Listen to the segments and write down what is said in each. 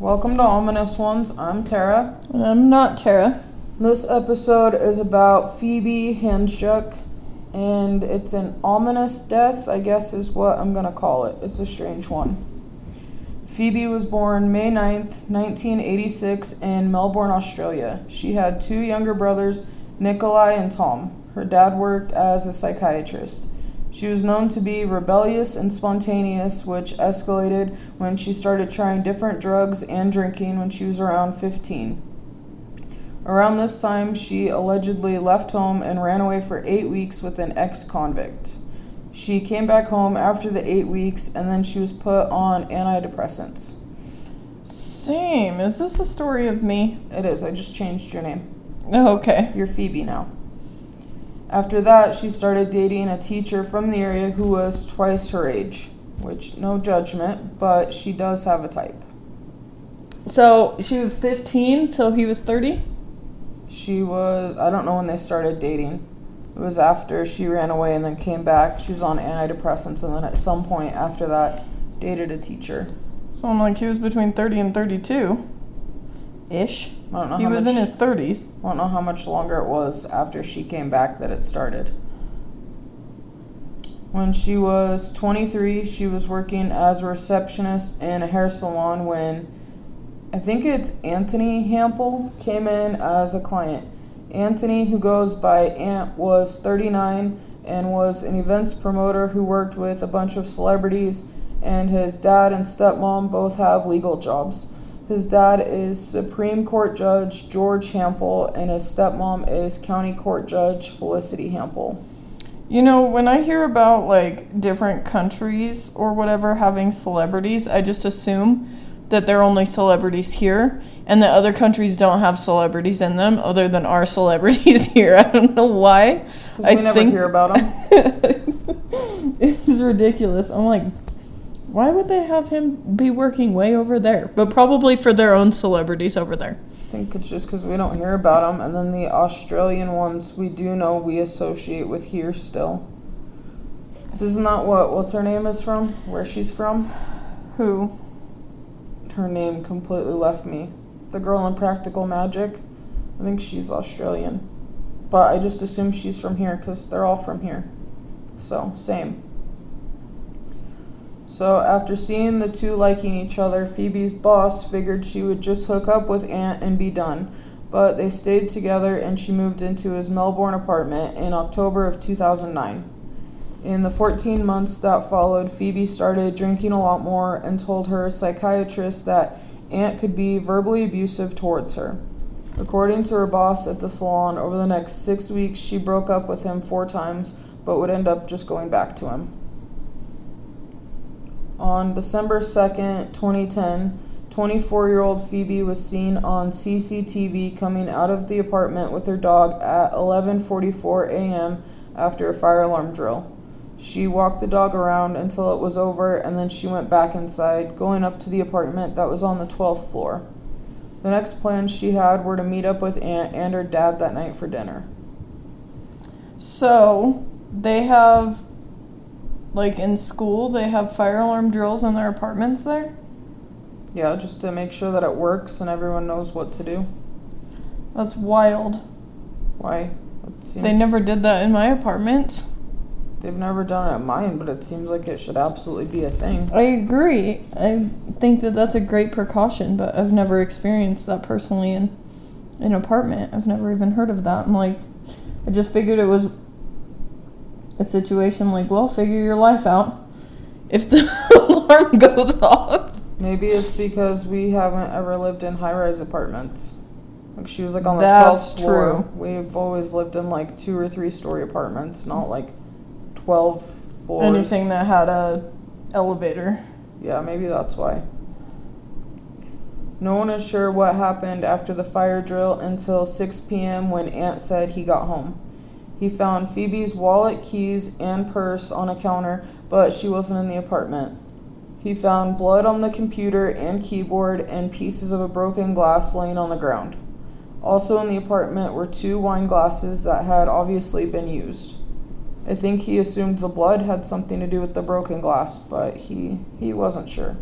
Welcome to Ominous Ones. I'm Tara. And I'm not Tara. This episode is about Phoebe Handsjuk, and it's an ominous death, I guess is what I'm gonna call it. It's a strange one. Phoebe was born May 9th, 1986, in Melbourne, Australia. She had two younger brothers, Nikolai and Tom. Her dad worked as a psychiatrist. She was known to be rebellious and spontaneous, which escalated when she started trying different drugs and drinking when she was around 15. Around this time, she allegedly left home and ran away for eight weeks with an ex convict. She came back home after the eight weeks and then she was put on antidepressants. Same. Is this a story of me? It is, I just changed your name. Okay. You're Phoebe now. After that, she started dating a teacher from the area who was twice her age, which, no judgment, but she does have a type. So she was 15, so he was 30? She was, I don't know when they started dating. It was after she ran away and then came back. She was on antidepressants and then at some point after that, dated a teacher. So I'm like, he was between 30 and 32 ish. I don't know He was much, in his 30s. I don't know how much longer it was after she came back that it started. When she was 23, she was working as a receptionist in a hair salon when I think it's Anthony Hampel came in as a client. Anthony, who goes by Ant, was 39 and was an events promoter who worked with a bunch of celebrities, and his dad and stepmom both have legal jobs. His dad is Supreme Court Judge George Hampel, and his stepmom is County Court Judge Felicity Hampel. You know, when I hear about like different countries or whatever having celebrities, I just assume that they're only celebrities here and that other countries don't have celebrities in them other than our celebrities here. I don't know why. I we never think- hear about them. it's ridiculous. I'm like, why would they have him be working way over there? But probably for their own celebrities over there. I think it's just because we don't hear about them. And then the Australian ones we do know we associate with here still. So isn't that what, what's her name is from? Where she's from? Who? Her name completely left me. The girl in Practical Magic. I think she's Australian. But I just assume she's from here because they're all from here. So, same. So, after seeing the two liking each other, Phoebe's boss figured she would just hook up with Ant and be done. But they stayed together and she moved into his Melbourne apartment in October of 2009. In the 14 months that followed, Phoebe started drinking a lot more and told her psychiatrist that Ant could be verbally abusive towards her. According to her boss at the salon, over the next six weeks, she broke up with him four times, but would end up just going back to him. On December 2nd, 2010, 24 year old Phoebe was seen on CCTV coming out of the apartment with her dog at 11:44 a.m. after a fire alarm drill. She walked the dog around until it was over and then she went back inside, going up to the apartment that was on the 12th floor. The next plans she had were to meet up with Ant and her dad that night for dinner. So they have, like in school, they have fire alarm drills in their apartments there. Yeah, just to make sure that it works and everyone knows what to do. That's wild. Why? They never did that in my apartment. They've never done it at mine, but it seems like it should absolutely be a thing. I agree. I think that that's a great precaution, but I've never experienced that personally in an apartment. I've never even heard of that. I'm like, I just figured it was a situation like, well, figure your life out. If the alarm goes off. Maybe it's because we haven't ever lived in high rise apartments. Like she was like on the That's 12th floor. true. We've always lived in like two or three story apartments, not like 12 floors. Anything that had a elevator. Yeah, maybe that's why. No one is sure what happened after the fire drill until 6 p.m. when Ant said he got home. He found Phoebe's wallet, keys, and purse on a counter, but she wasn't in the apartment. He found blood on the computer and keyboard and pieces of a broken glass laying on the ground. Also in the apartment were two wine glasses that had obviously been used. I think he assumed the blood had something to do with the broken glass, but he he wasn't sure.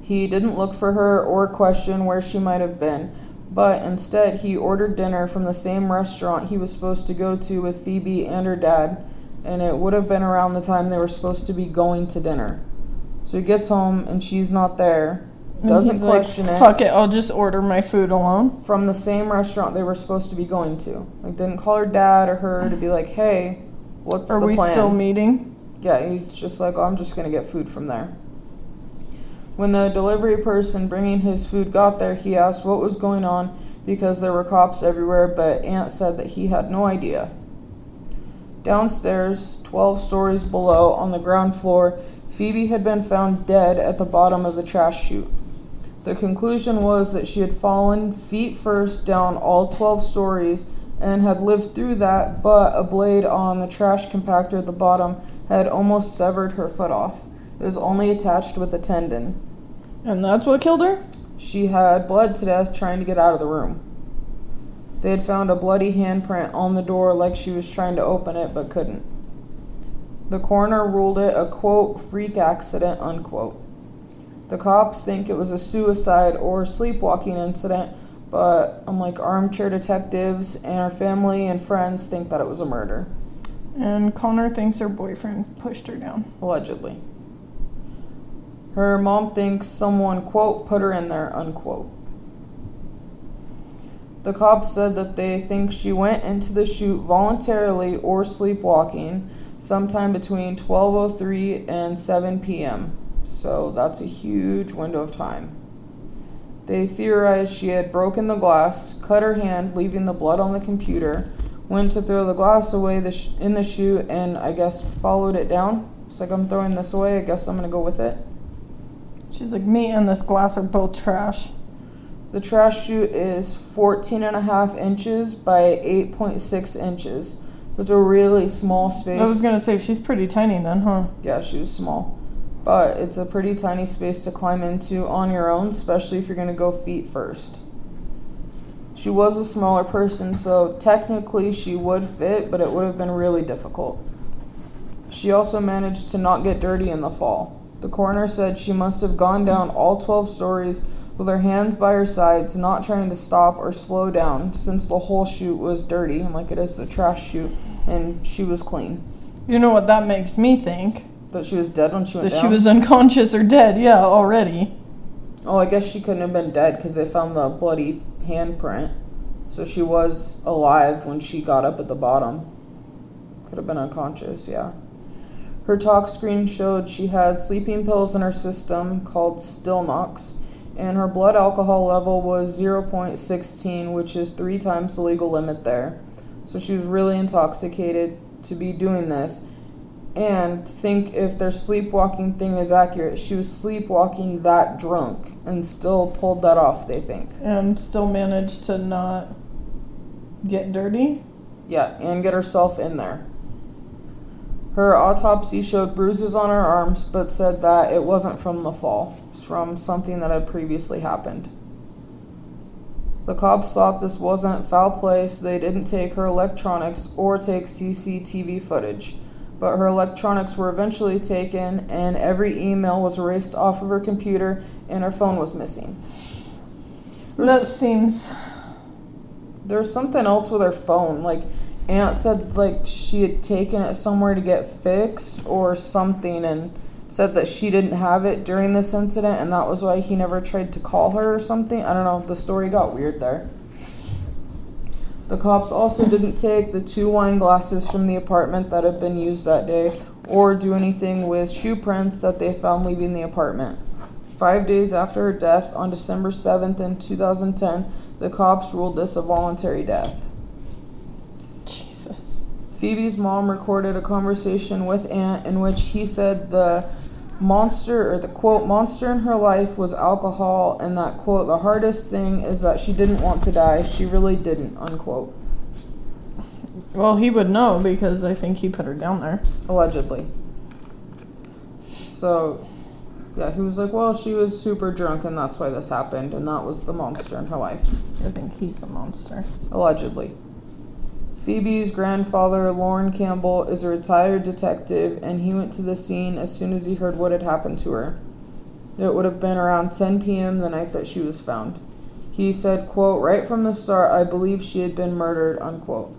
He didn't look for her or question where she might have been, but instead he ordered dinner from the same restaurant he was supposed to go to with Phoebe and her dad, and it would have been around the time they were supposed to be going to dinner. So he gets home and she's not there. Doesn't he's like, question it. Fuck it, I'll just order my food alone. From the same restaurant they were supposed to be going to. Like didn't call her dad or her to be like, hey, what's Are the we plan? still meeting? Yeah, he's just like, oh, I'm just gonna get food from there. When the delivery person bringing his food got there, he asked what was going on because there were cops everywhere, but Ant said that he had no idea. Downstairs, 12 stories below, on the ground floor, Phoebe had been found dead at the bottom of the trash chute. The conclusion was that she had fallen feet first down all 12 stories and had lived through that, but a blade on the trash compactor at the bottom had almost severed her foot off. It was only attached with a tendon. And that's what killed her? She had bled to death trying to get out of the room. They had found a bloody handprint on the door like she was trying to open it but couldn't. The coroner ruled it a quote freak accident unquote. The cops think it was a suicide or sleepwalking incident, but unlike armchair detectives and her family and friends think that it was a murder, And Connor thinks her boyfriend pushed her down. allegedly. Her mom thinks someone quote put her in there unquote. The cops said that they think she went into the chute voluntarily or sleepwalking sometime between 12:03 and 7 p.m. So that's a huge window of time. They theorized she had broken the glass, cut her hand, leaving the blood on the computer, went to throw the glass away the sh- in the chute, and I guess followed it down. It's like I'm throwing this away. I guess I'm gonna go with it. She's like, me and this glass are both trash. The trash chute is 14 and a half inches by 8.6 inches. It's a really small space. I was gonna say she's pretty tiny then, huh? Yeah, she was small. But it's a pretty tiny space to climb into on your own, especially if you're going to go feet first. She was a smaller person, so technically she would fit, but it would have been really difficult. She also managed to not get dirty in the fall. The coroner said she must have gone down all 12 stories with her hands by her sides, not trying to stop or slow down, since the whole chute was dirty, like it is the trash chute, and she was clean. You know what that makes me think? That she was dead when she went That down. she was unconscious or dead, yeah, already. Oh, I guess she couldn't have been dead because they found the bloody handprint. So she was alive when she got up at the bottom. Could have been unconscious, yeah. Her tox screen showed she had sleeping pills in her system called Stilnox, and her blood alcohol level was 0.16, which is three times the legal limit there. So she was really intoxicated to be doing this. And think if their sleepwalking thing is accurate, she was sleepwalking that drunk and still pulled that off, they think. And still managed to not get dirty. Yeah, and get herself in there. Her autopsy showed bruises on her arms, but said that it wasn't from the fall. It's from something that had previously happened. The cops thought this wasn't foul play, so they didn't take her electronics or take CCTV footage. But her electronics were eventually taken, and every email was erased off of her computer, and her phone was missing. That seems. There's something else with her phone. Like Ant said, like she had taken it somewhere to get fixed or something, and said that she didn't have it during this incident, and that was why he never tried to call her or something. I don't know. The story got weird there. The cops also didn't take the two wine glasses from the apartment that had been used that day, or do anything with shoe prints that they found leaving the apartment. Five days after her death, on December 7th in 2010, the cops ruled this a voluntary death. Phoebe's mom recorded a conversation with Ant in which he said the monster, or the quote, monster in her life was alcohol, and that quote, the hardest thing is that she didn't want to die. She really didn't, unquote. Well, he would know because I think he put her down there. Allegedly. So, yeah, he was like, well, she was super drunk, and that's why this happened, and that was the monster in her life. I think he's a monster. Allegedly. Phoebe's grandfather, Lauren Campbell, is a retired detective, and he went to the scene as soon as he heard what had happened to her. It would have been around 10 p.m. the night that she was found. He said, quote, right from the start, I believe she had been murdered, unquote.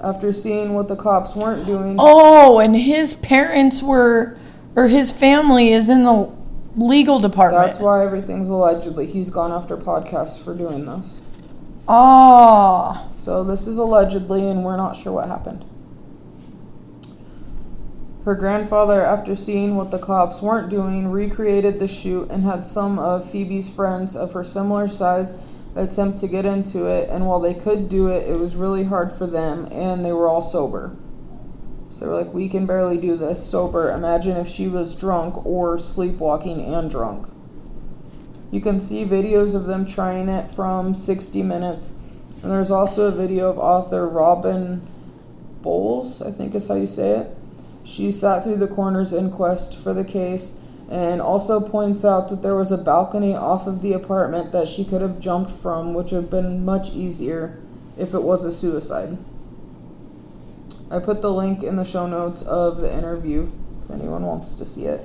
After seeing what the cops weren't doing, Oh, and his parents were, or his family is in the legal department. that's why everything's allegedly. He's gone after podcasts for doing this. Ah. So this is allegedly, and we're not sure what happened. Her grandfather, after seeing what the cops weren't doing, recreated the chute and had some of Phoebe's friends of her similar size attempt to get into it. And while they could do it, it was really hard for them, and they were all sober. So they were like, We can barely do this sober. Imagine if she was drunk or sleepwalking and drunk. You can see videos of them trying it from 60 Minutes. And there's also a video of author Robin Bowles, I think is how you say it. She sat through the coroner's inquest for the case and also points out that there was a balcony off of the apartment that she could have jumped from, which would have been much easier if it was a suicide. I put the link in the show notes of the interview if anyone wants to see it.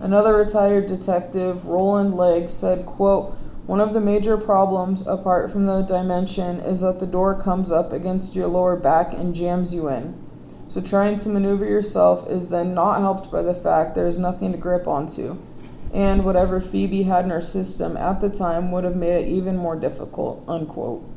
Another retired detective, Roland Legg, said, quote, one of the major problems, apart from the dimension, is that the door comes up against your lower back and jams you in. So trying to maneuver yourself is then not helped by the fact there is nothing to grip onto. And whatever Phoebe had in her system at the time would have made it even more difficult. Unquote.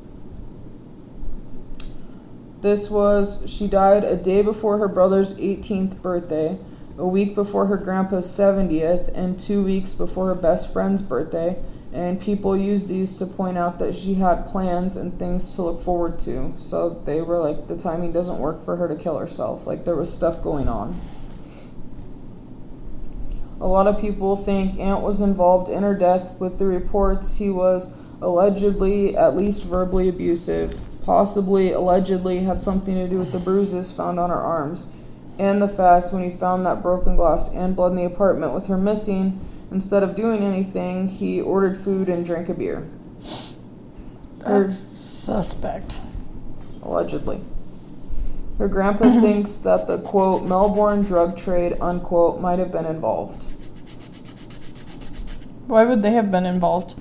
This was, she died a day before her brother's 18th birthday, a week before her grandpa's 70th, and two weeks before her best friend's birthday. And people used these to point out that she had plans and things to look forward to. So they were like, the timing doesn't work for her to kill herself. Like there was stuff going on. A lot of people think Ant was involved in her death with the reports he was allegedly, at least verbally abusive, possibly allegedly had something to do with the bruises found on her arms, and the fact when he found that broken glass and blood in the apartment with her missing, instead of doing anything, he ordered food and drank a beer. Her- That's suspect. allegedly. Her grandpa thinks that the quote Melbourne drug trade unquote might have been involved. Why would they have been involved?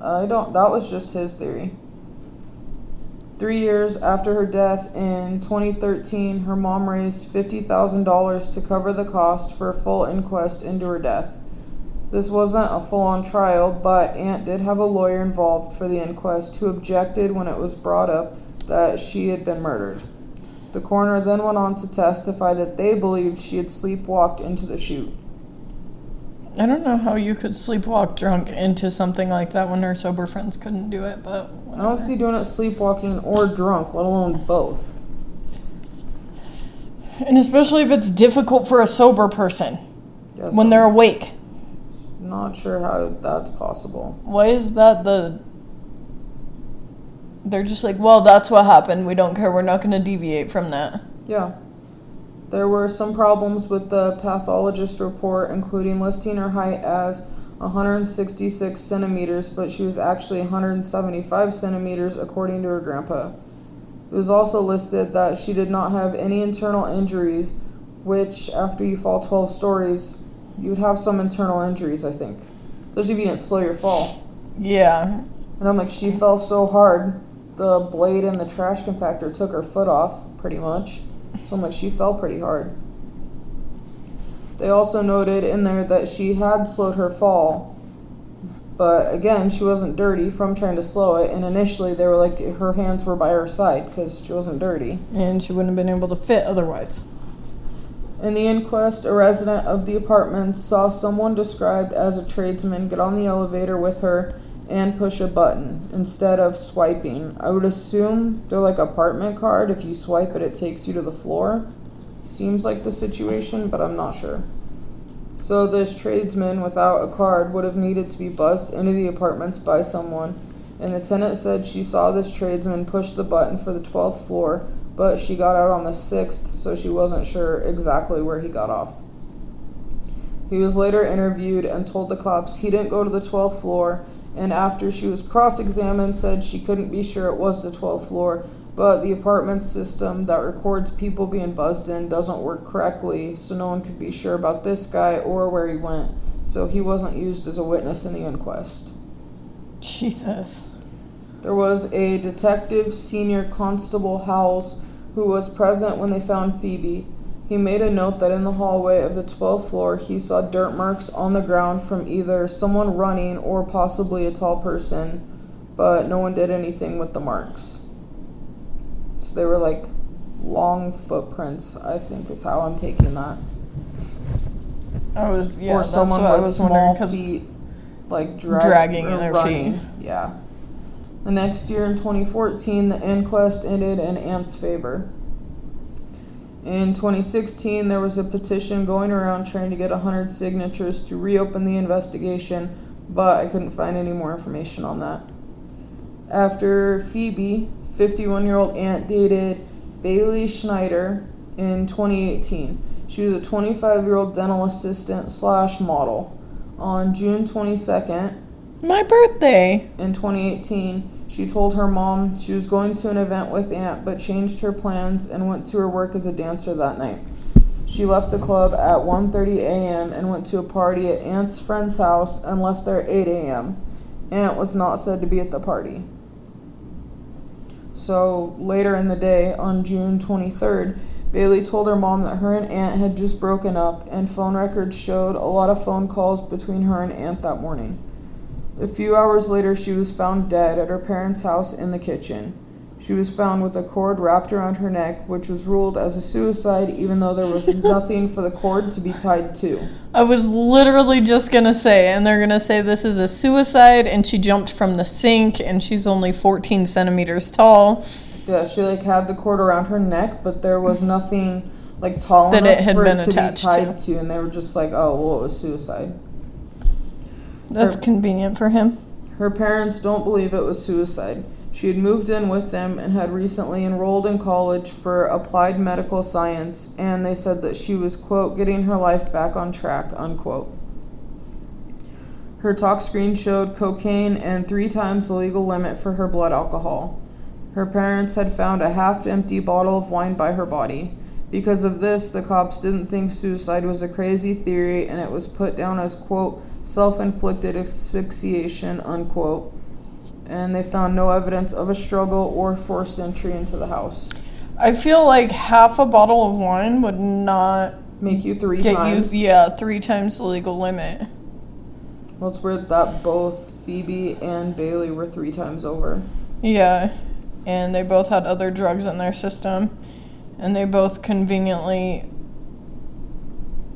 I don't. That was just his theory. Three years after her death in 2013, her mom raised $50,000 to cover the cost for a full inquest into her death. This wasn't a full on trial, but Ant did have a lawyer involved for the inquest who objected when it was brought up that she had been murdered. The coroner then went on to testify that they believed she had sleepwalked into the chute. I don't know how you could sleepwalk drunk into something like that when her sober friends couldn't do it, but I don't see doing it sleepwalking or drunk, let alone both. and especially if it's difficult for a sober person Yes, when I'm they're awake. not sure how that's possible. Why is that the They're just like, "Well, that's what happened. We don't care. We're not going to deviate from that." Yeah. There were some problems with the pathologist report, including listing her height as 166 centimeters, but she was actually 175 centimeters according to her grandpa. It was also listed that she did not have any internal injuries, which, after you fall 12 stories, you would have some internal injuries, I think. Especially if you didn't slow your fall. Yeah. And I'm like, she fell so hard, the blade in the trash compactor took her foot off, pretty much. So I'm like, she fell pretty hard. They also noted in there that she had slowed her fall, but again, she wasn't dirty from trying to slow it. And initially, they were like, her hands were by her side because she wasn't dirty. And she wouldn't have been able to fit otherwise. In the inquest, a resident of the apartment saw someone described as a tradesman get on the elevator with her and push a button instead of swiping. I would assume they're like apartment card. If you swipe it, it takes you to the floor. Seems like the situation, but I'm not sure. So, this tradesman without a card would have needed to be buzzed into the apartments by someone. And the tenant said she saw this tradesman push the button for the 12th floor, but she got out on the 6th, so she wasn't sure exactly where he got off. He was later interviewed and told the cops he didn't go to the 12th floor, and after she was cross examined, said she couldn't be sure it was the 12th floor, but the apartment system that records people being buzzed in doesn't work correctly, so no one could be sure about this guy or where he went. so he wasn't used as a witness in the inquest. Jesus. There was a detective, senior constable Howells, who was present when they found Phoebe. He made a note that in the hallway of the 12th floor he saw dirt marks on the ground from either someone running or possibly a tall person, but no one did anything with the marks. So they were like long footprints, I think is how I'm taking that. I was yeah. or that's someone what I was wondering because like drag- dragging in their running. feet. Yeah. The next year, in 2014, the inquest ended in Ant's favor. In 2016, there was a petition going around trying to get 100 signatures to reopen the investigation, but I couldn't find any more information on that. After Phoebe, 51 year old Ant, dated Bailey Schneider in 2018. She was a 25 year old dental assistant slash model. On June 22nd, my birthday. in 2018, she told her mom she was going to an event with Ant but changed her plans and went to her work as a dancer that night. She left the club at 1:30 a.m. and went to a party at Ant's friend's house and left there at 8 a.m. Ant was not said to be at the party. So later in the day, on June 23rd, Bailey told her mom that her and Ant had just broken up, and phone records showed a lot of phone calls between her and Ant that morning. A few hours later, she was found dead at her parents' house in the kitchen. She was found with a cord wrapped around her neck, which was ruled as a suicide, even though there was nothing for the cord to be tied to. I was literally just gonna say, and they're gonna say this is a suicide, and she jumped from the sink, and she's only 14 centimeters tall. Yeah, she like had the cord around her neck, but there was nothing like tall That enough it had for been it to attached be tied to. to. and they were just like, "Oh, well, it was suicide." That's Her- convenient for him. Her parents don't believe it was suicide. She had moved in with them and had recently enrolled in college for applied medical science, and they said that she was, quote, getting her life back on track, unquote. Her tox screen showed cocaine and three times the legal limit for her blood alcohol. Her parents had found a half empty bottle of wine by her body. Because of this, the cops didn't think suicide was a crazy theory and it was put down as, quote, self inflicted asphyxiation, unquote. And they found no evidence of a struggle or forced entry into the house. I feel like half a bottle of wine would not Make you three times. you, yeah, three times the legal limit. Well, it's weird that both Phoebe and Bailey were three times over. Yeah, and they both had other drugs in their system, and they both conveniently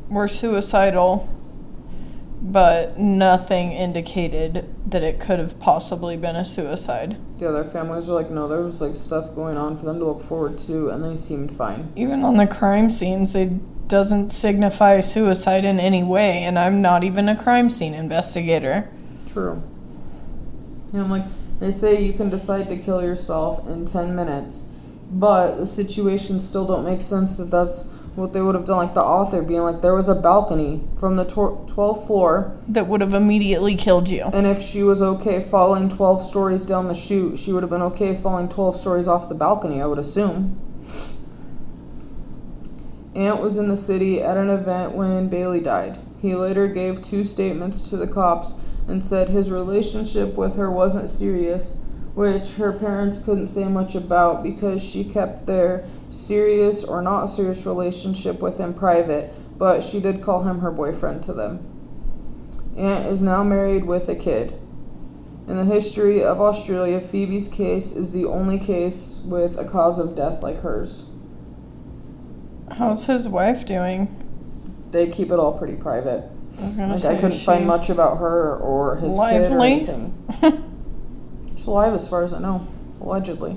were suicidal, but nothing indicated that it could have possibly been a suicide. Yeah, their families are like, no, there was like stuff going on for them to look forward to, and they seemed fine. Even on the crime scenes, it doesn't signify suicide in any way, and I'm not even a crime scene investigator. True. And I'm like, they say you can decide to kill yourself in 10 minutes, but the situation still don't make sense that that's what they would have done. Like the author being like, there was a balcony from the tw- 12th floor, That would have immediately killed you. and if she was okay falling 12 stories down the chute, she would have been okay falling 12 stories off the balcony, I would assume. Ant was in the city at an event when Bailey died. He later gave two statements to the cops and said his relationship with her wasn't serious, which her parents couldn't say much about because she kept their serious or not serious relationship with him private, but she did call him her boyfriend to them. Ant is now married with a kid. In the history of Australia, Phoebe's case is the only case with a cause of death like hers. How's his wife doing? They keep it all pretty private. I Like I couldn't find much about her or his kid or anything. She's alive as far as I know, allegedly.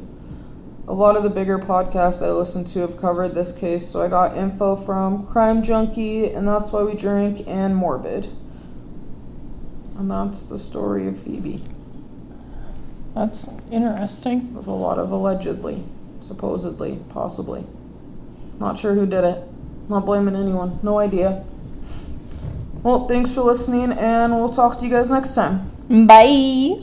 A lot of the bigger podcasts I listen to have covered this case, so I got info from Crime Junkie, and that's why we drink, and Morbid. And that's the story of Phoebe. That's interesting. With a lot of allegedly, supposedly, possibly. Not sure who did it. Not blaming anyone. No idea. Well, thanks for listening, and we'll talk to you guys next time. Bye.